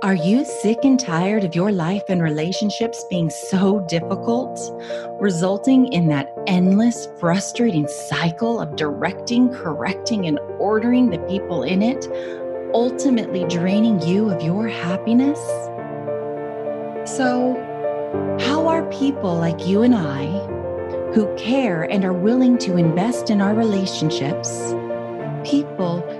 Are you sick and tired of your life and relationships being so difficult, resulting in that endless, frustrating cycle of directing, correcting, and ordering the people in it, ultimately draining you of your happiness? So, how are people like you and I, who care and are willing to invest in our relationships, people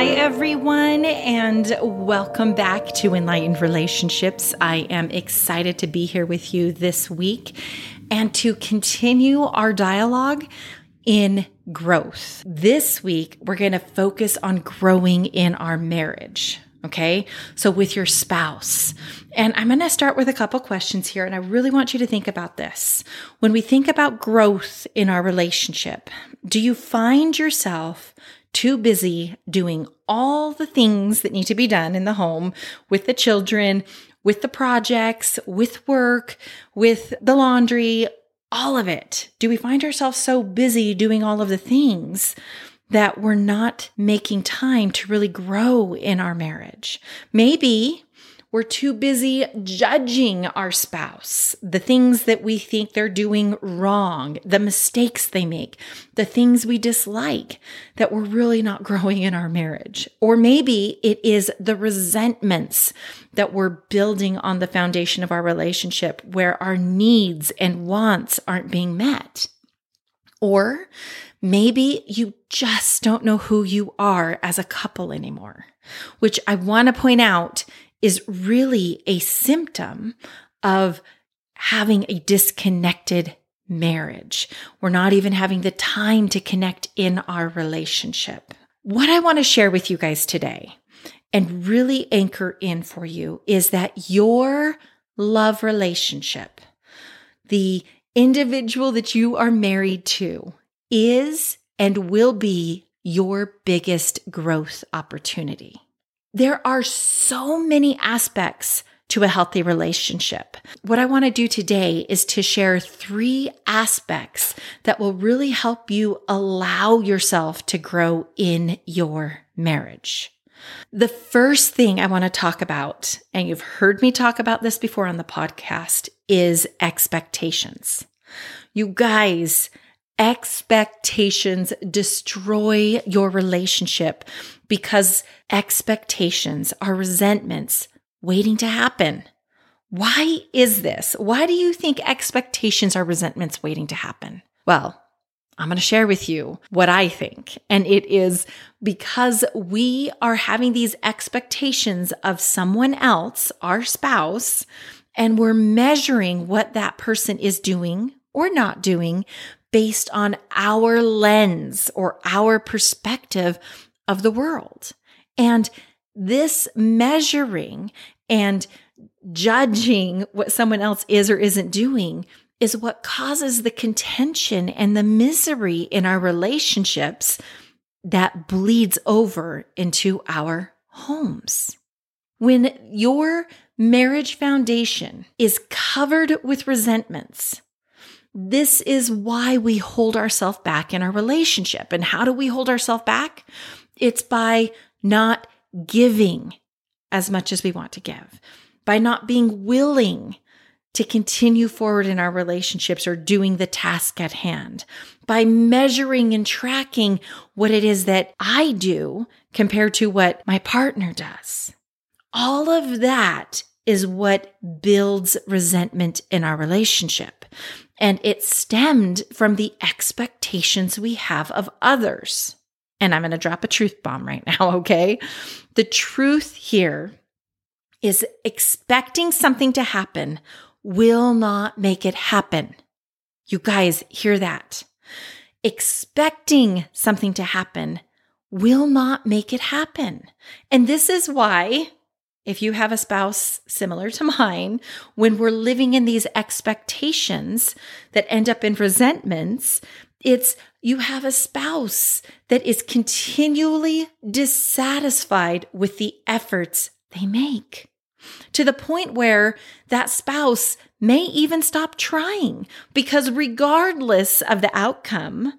Hi, everyone, and welcome back to Enlightened Relationships. I am excited to be here with you this week and to continue our dialogue in growth. This week, we're going to focus on growing in our marriage. Okay. So with your spouse. And I'm going to start with a couple questions here. And I really want you to think about this. When we think about growth in our relationship, do you find yourself too busy doing all the things that need to be done in the home with the children, with the projects, with work, with the laundry, all of it? Do we find ourselves so busy doing all of the things that we're not making time to really grow in our marriage? Maybe we're too busy judging our spouse, the things that we think they're doing wrong, the mistakes they make, the things we dislike, that we're really not growing in our marriage. Or maybe it is the resentments that we're building on the foundation of our relationship where our needs and wants aren't being met. Or maybe you just don't know who you are as a couple anymore, which I want to point out is really a symptom of having a disconnected marriage. We're not even having the time to connect in our relationship. What I want to share with you guys today and really anchor in for you is that your love relationship, the individual that you are married to, is and will be your biggest growth opportunity. There are so many aspects to a healthy relationship. What I want to do today is to share three aspects that will really help you allow yourself to grow in your marriage. The first thing I want to talk about, and you've heard me talk about this before on the podcast, is expectations. You guys, expectations destroy your relationship because expectations are resentments waiting to happen. Why is this? Why do you think expectations are resentments waiting to happen? Well, I'm going to share with you what I think. And it is because we are having these expectations of someone else, our spouse, and we're measuring what that person is doing or not doing based on our lens or our perspective of the world. And this measuring and judging what someone else is or isn't doing is what causes the contention and the misery in our relationships that bleeds over into our homes. When your marriage foundation is covered with resentments, this is why we hold ourselves back in our relationship. And how do we hold ourselves back? It's by not giving as much as we want to give, by not being willing to continue forward in our relationships or doing the task at hand, by measuring and tracking what it is that I do compared to what my partner does. All of that is what builds resentment in our relationship. And it stemmed from the expectations we have of others. And I'm going to drop a truth bomb right now, okay? The truth here is expecting something to happen will not make it happen. You guys hear that? Expecting something to happen will not make it happen. And this is why if you have a spouse similar to mine, when we're living in these expectations that end up in resentments, it's you have a spouse that is continually dissatisfied with the efforts they make to the point where that spouse may even stop trying because, regardless of the outcome,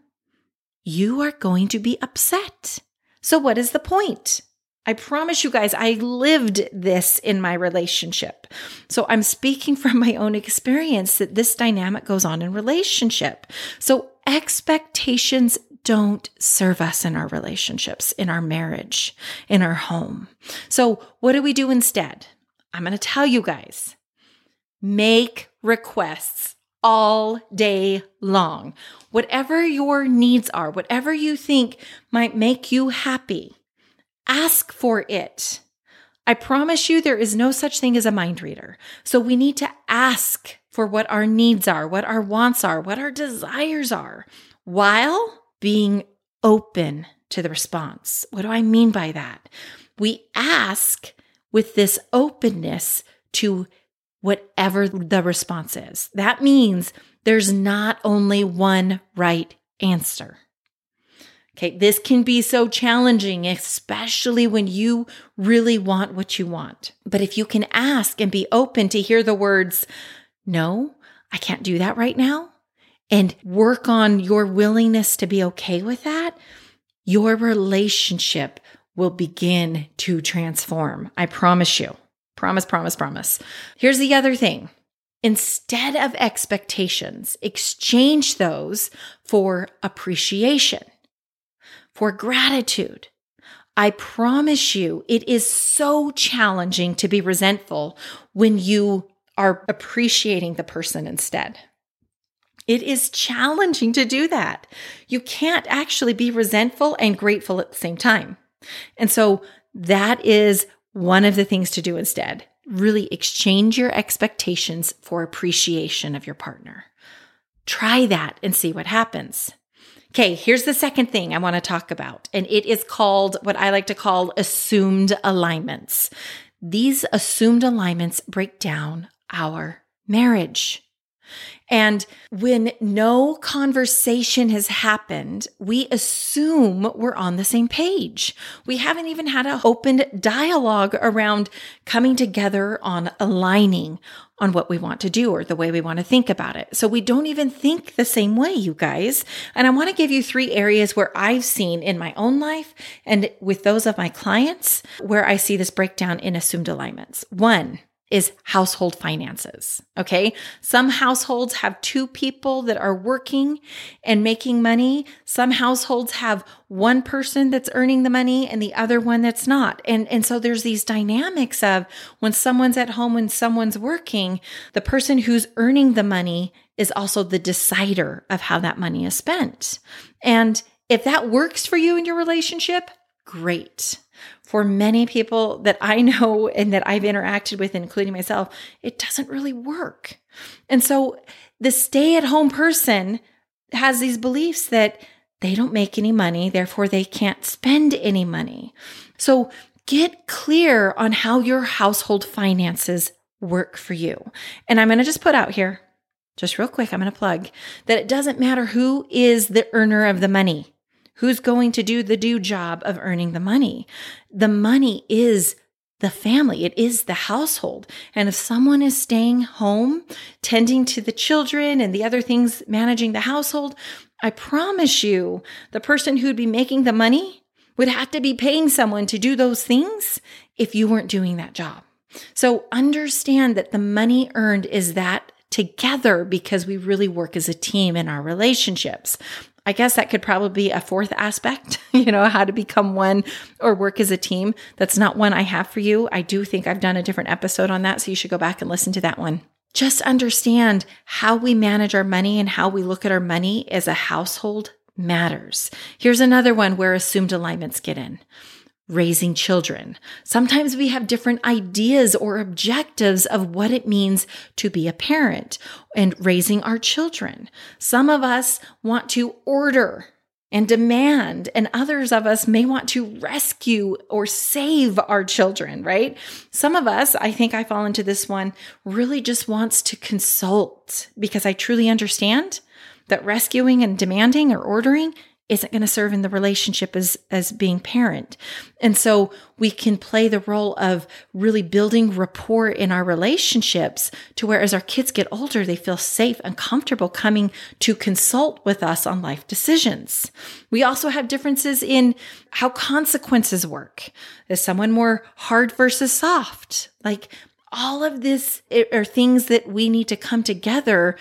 you are going to be upset. So, what is the point? I promise you guys, I lived this in my relationship. So I'm speaking from my own experience that this dynamic goes on in relationship. So expectations don't serve us in our relationships, in our marriage, in our home. So what do we do instead? I'm going to tell you guys make requests all day long. Whatever your needs are, whatever you think might make you happy, ask for it. I promise you, there is no such thing as a mind reader. So we need to ask for what our needs are, what our wants are, what our desires are, while being open to the response. What do I mean by that? We ask with this openness to whatever the response is. That means there's not only one right answer. Okay, this can be so challenging, especially when you really want what you want. But if you can ask and be open to hear the words, no, I can't do that right now, and work on your willingness to be okay with that, your relationship will begin to transform. I promise you. Promise, promise, promise. Here's the other thing. Instead of expectations, exchange those for appreciation, for gratitude. I promise you, it is so challenging to be resentful when you are appreciating the person instead. It is challenging to do that. You can't actually be resentful and grateful at the same time. And so that is one of the things to do instead. Really exchange your expectations for appreciation of your partner. Try that and see what happens. Okay, here's the second thing I want to talk about, and it is called what I like to call assumed alignments. These assumed alignments break down our marriage. And when no conversation has happened, we assume we're on the same page. We haven't even had an open dialogue around coming together on aligning on what we want to do or the way we want to think about it. So we don't even think the same way, you guys. And I want to give you three areas where I've seen in my own life and with those of my clients where I see this breakdown in assumed alignments. One, is household finances. Okay. Some households have two people that are working and making money. Some households have one person that's earning the money and the other one that's not. And, and so there's these dynamics of when someone's at home, when someone's working, the person who's earning the money is also the decider of how that money is spent. And if that works for you in your relationship, great for many people that I know and that I've interacted with, including myself, it doesn't really work. And so the stay at home person has these beliefs that they don't make any money, therefore they can't spend any money. So get clear on how your household finances work for you. And I'm going to just put out here, just real quick, I'm going to plug that it doesn't matter who is the earner of the money. Who's going to do the do job of earning the money? The money is the family, it is the household. And if someone is staying home, tending to the children and the other things managing the household, I promise you, the person who'd be making the money would have to be paying someone to do those things if you weren't doing that job. So understand that the money earned is that together because we really work as a team in our relationships. I guess that could probably be a fourth aspect, you know, how to become one or work as a team. That's not one I have for you. I do think I've done a different episode on that. So you should go back and listen to that one. Just understand how we manage our money and how we look at our money as a household matters. Here's another one where assumed alignments get in raising children. Sometimes we have different ideas or objectives of what it means to be a parent and raising our children. Some of us want to order and demand. And others of us may want to rescue or save our children, right? Some of us, I think I fall into this one, really just wants to consult because I truly understand that rescuing and demanding or ordering isn't going to serve in the relationship as as being parent. And so we can play the role of really building rapport in our relationships to where as our kids get older they feel safe and comfortable coming to consult with us on life decisions. We also have differences in how consequences work. Is someone more hard versus soft? Like all of this are things that we need to come together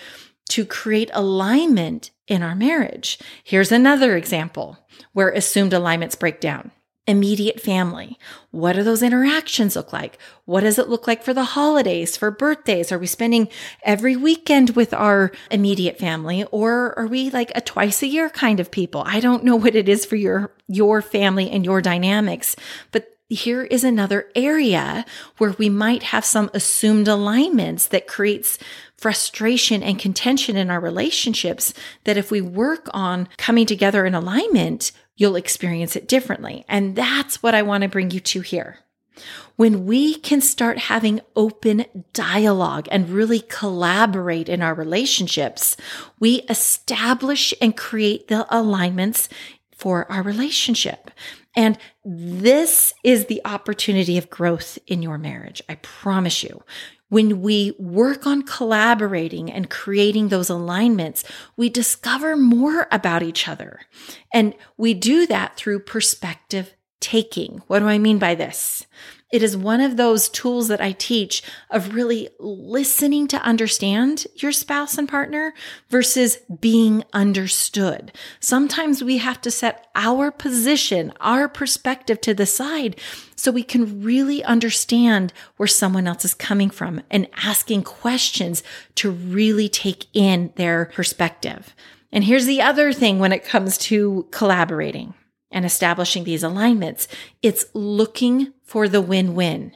to create alignment in our marriage. Here's another example where assumed alignments break down. Immediate family. What do those interactions look like? What does it look like for the holidays, for birthdays? Are we spending every weekend with our immediate family or are we like a twice a year kind of people? I don't know what it is for your your family and your dynamics, but here is another area where we might have some assumed alignments that creates frustration and contention in our relationships that if we work on coming together in alignment, you'll experience it differently. And that's what I want to bring you to here. When we can start having open dialogue and really collaborate in our relationships, we establish and create the alignments for our relationship. And this is the opportunity of growth in your marriage. I promise you when we work on collaborating and creating those alignments, we discover more about each other. And we do that through perspective taking. What do I mean by this? It is one of those tools that I teach of really listening to understand your spouse and partner versus being understood. Sometimes we have to set our position, our perspective to the side so we can really understand where someone else is coming from and asking questions to really take in their perspective. And here's the other thing when it comes to collaborating and establishing these alignments. It's looking for the win win.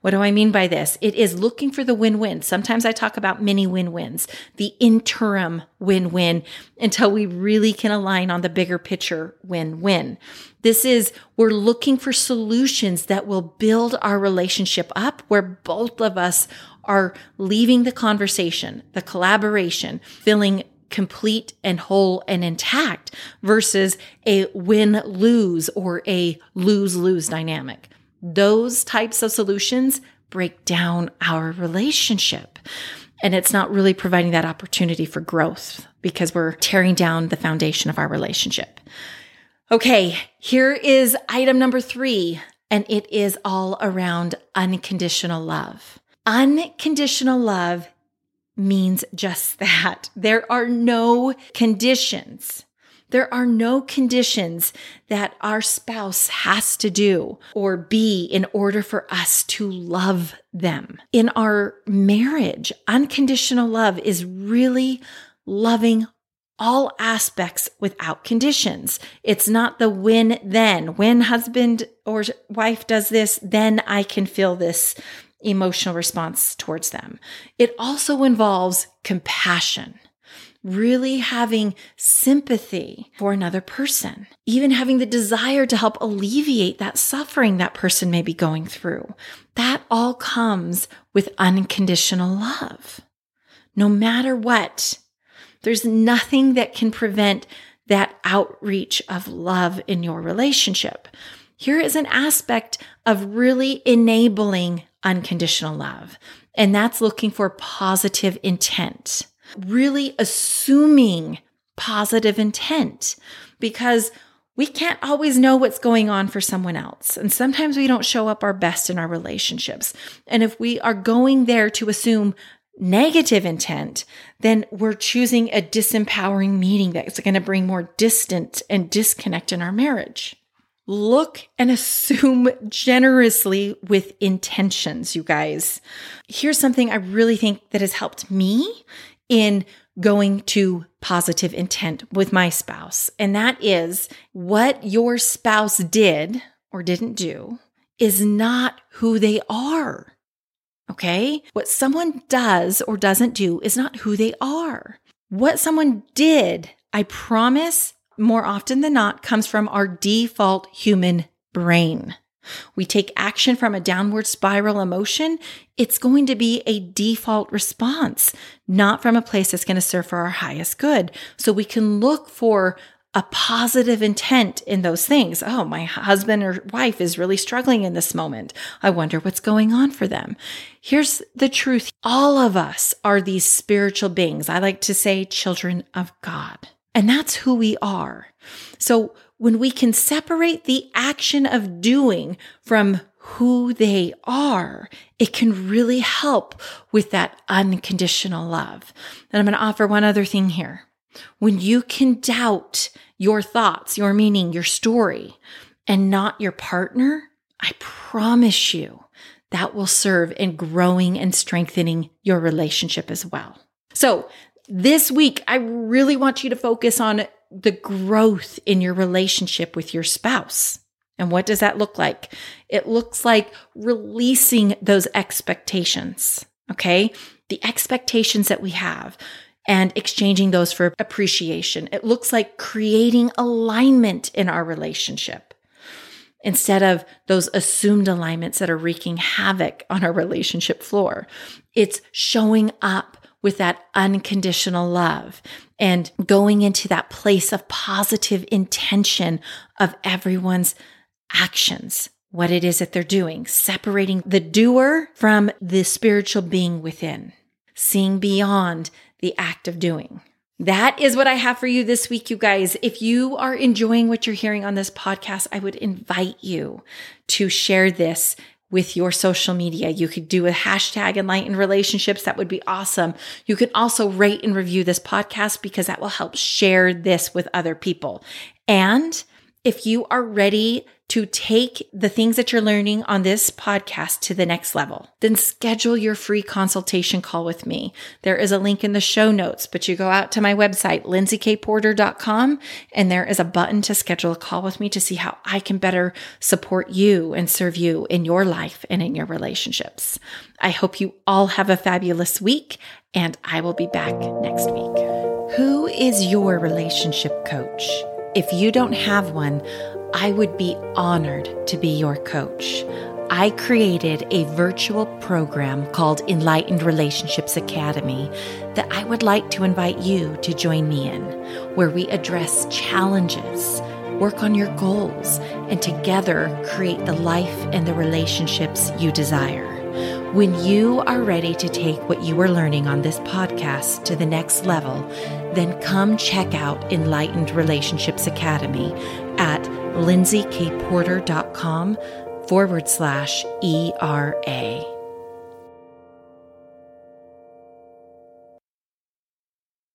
What do I mean by this? It is looking for the win win. Sometimes I talk about mini win wins, the interim win win until we really can align on the bigger picture win win. This is, we're looking for solutions that will build our relationship up where both of us are leaving the conversation, the collaboration, feeling complete and whole and intact versus a win lose or a lose lose dynamic. Those types of solutions break down our relationship. And it's not really providing that opportunity for growth because we're tearing down the foundation of our relationship. Okay, here is item number three, and it is all around unconditional love. Unconditional love means just that. There are no conditions. There are no conditions that our spouse has to do or be in order for us to love them. In our marriage, unconditional love is really loving all aspects without conditions. It's not the when then. When husband or wife does this, then I can feel this emotional response towards them. It also involves compassion, really having sympathy for another person, even having the desire to help alleviate that suffering that person may be going through. That all comes with unconditional love. No matter what, there's nothing that can prevent that outreach of love in your relationship. Here is an aspect of really enabling unconditional love. And that's looking for positive intent, really assuming positive intent because we can't always know what's going on for someone else. And sometimes we don't show up our best in our relationships. And if we are going there to assume negative intent, then we're choosing a disempowering meaning that's going to bring more distance and disconnect in our marriage. Look and assume generously with intentions, you guys. Here's something I really think that has helped me in going to positive intent with my spouse. And that is what your spouse did or didn't do is not who they are. Okay. What someone does or doesn't do is not who they are. What someone did, I promise, more often than not comes from our default human brain. We take action from a downward spiral emotion, it's going to be a default response, not from a place that's going to serve for our highest good. So we can look for a positive intent in those things. Oh, my husband or wife is really struggling in this moment. I wonder what's going on for them. Here's the truth. All of us are these spiritual beings. I like to say children of God. And that's who we are. So when we can separate the action of doing from who they are, it can really help with that unconditional love. And I'm going to offer one other thing here. When you can doubt your thoughts, your meaning, your story, and not your partner, I promise you that will serve in growing and strengthening your relationship as well. So, this week, I really want you to focus on the growth in your relationship with your spouse. And what does that look like? It looks like releasing those expectations. Okay. The expectations that we have and exchanging those for appreciation. It looks like creating alignment in our relationship instead of those assumed alignments that are wreaking havoc on our relationship floor. It's showing up with that unconditional love and going into that place of positive intention of everyone's actions, what it is that they're doing, separating the doer from the spiritual being within, seeing beyond the act of doing. That is what I have for you this week, you guys. If you are enjoying what you're hearing on this podcast, I would invite you to share this with your social media. You could do a hashtag enlightened relationships. That would be awesome. You can also rate and review this podcast because that will help share this with other people. And if you are ready to take the things that you're learning on this podcast to the next level, then schedule your free consultation call with me. There is a link in the show notes, but you go out to my website, lindsaykporter.com, and there is a button to schedule a call with me to see how I can better support you and serve you in your life and in your relationships. I hope you all have a fabulous week, and I will be back next week. Who is your relationship coach? If you don't have one, I would be honored to be your coach. I created a virtual program called Enlightened Relationships Academy that I would like to invite you to join me in, where we address challenges, work on your goals, and together create the life and the relationships you desire. When you are ready to take what you are learning on this podcast to the next level, then come check out Enlightened Relationships Academy at lindsaykporter.com forward slash ERA.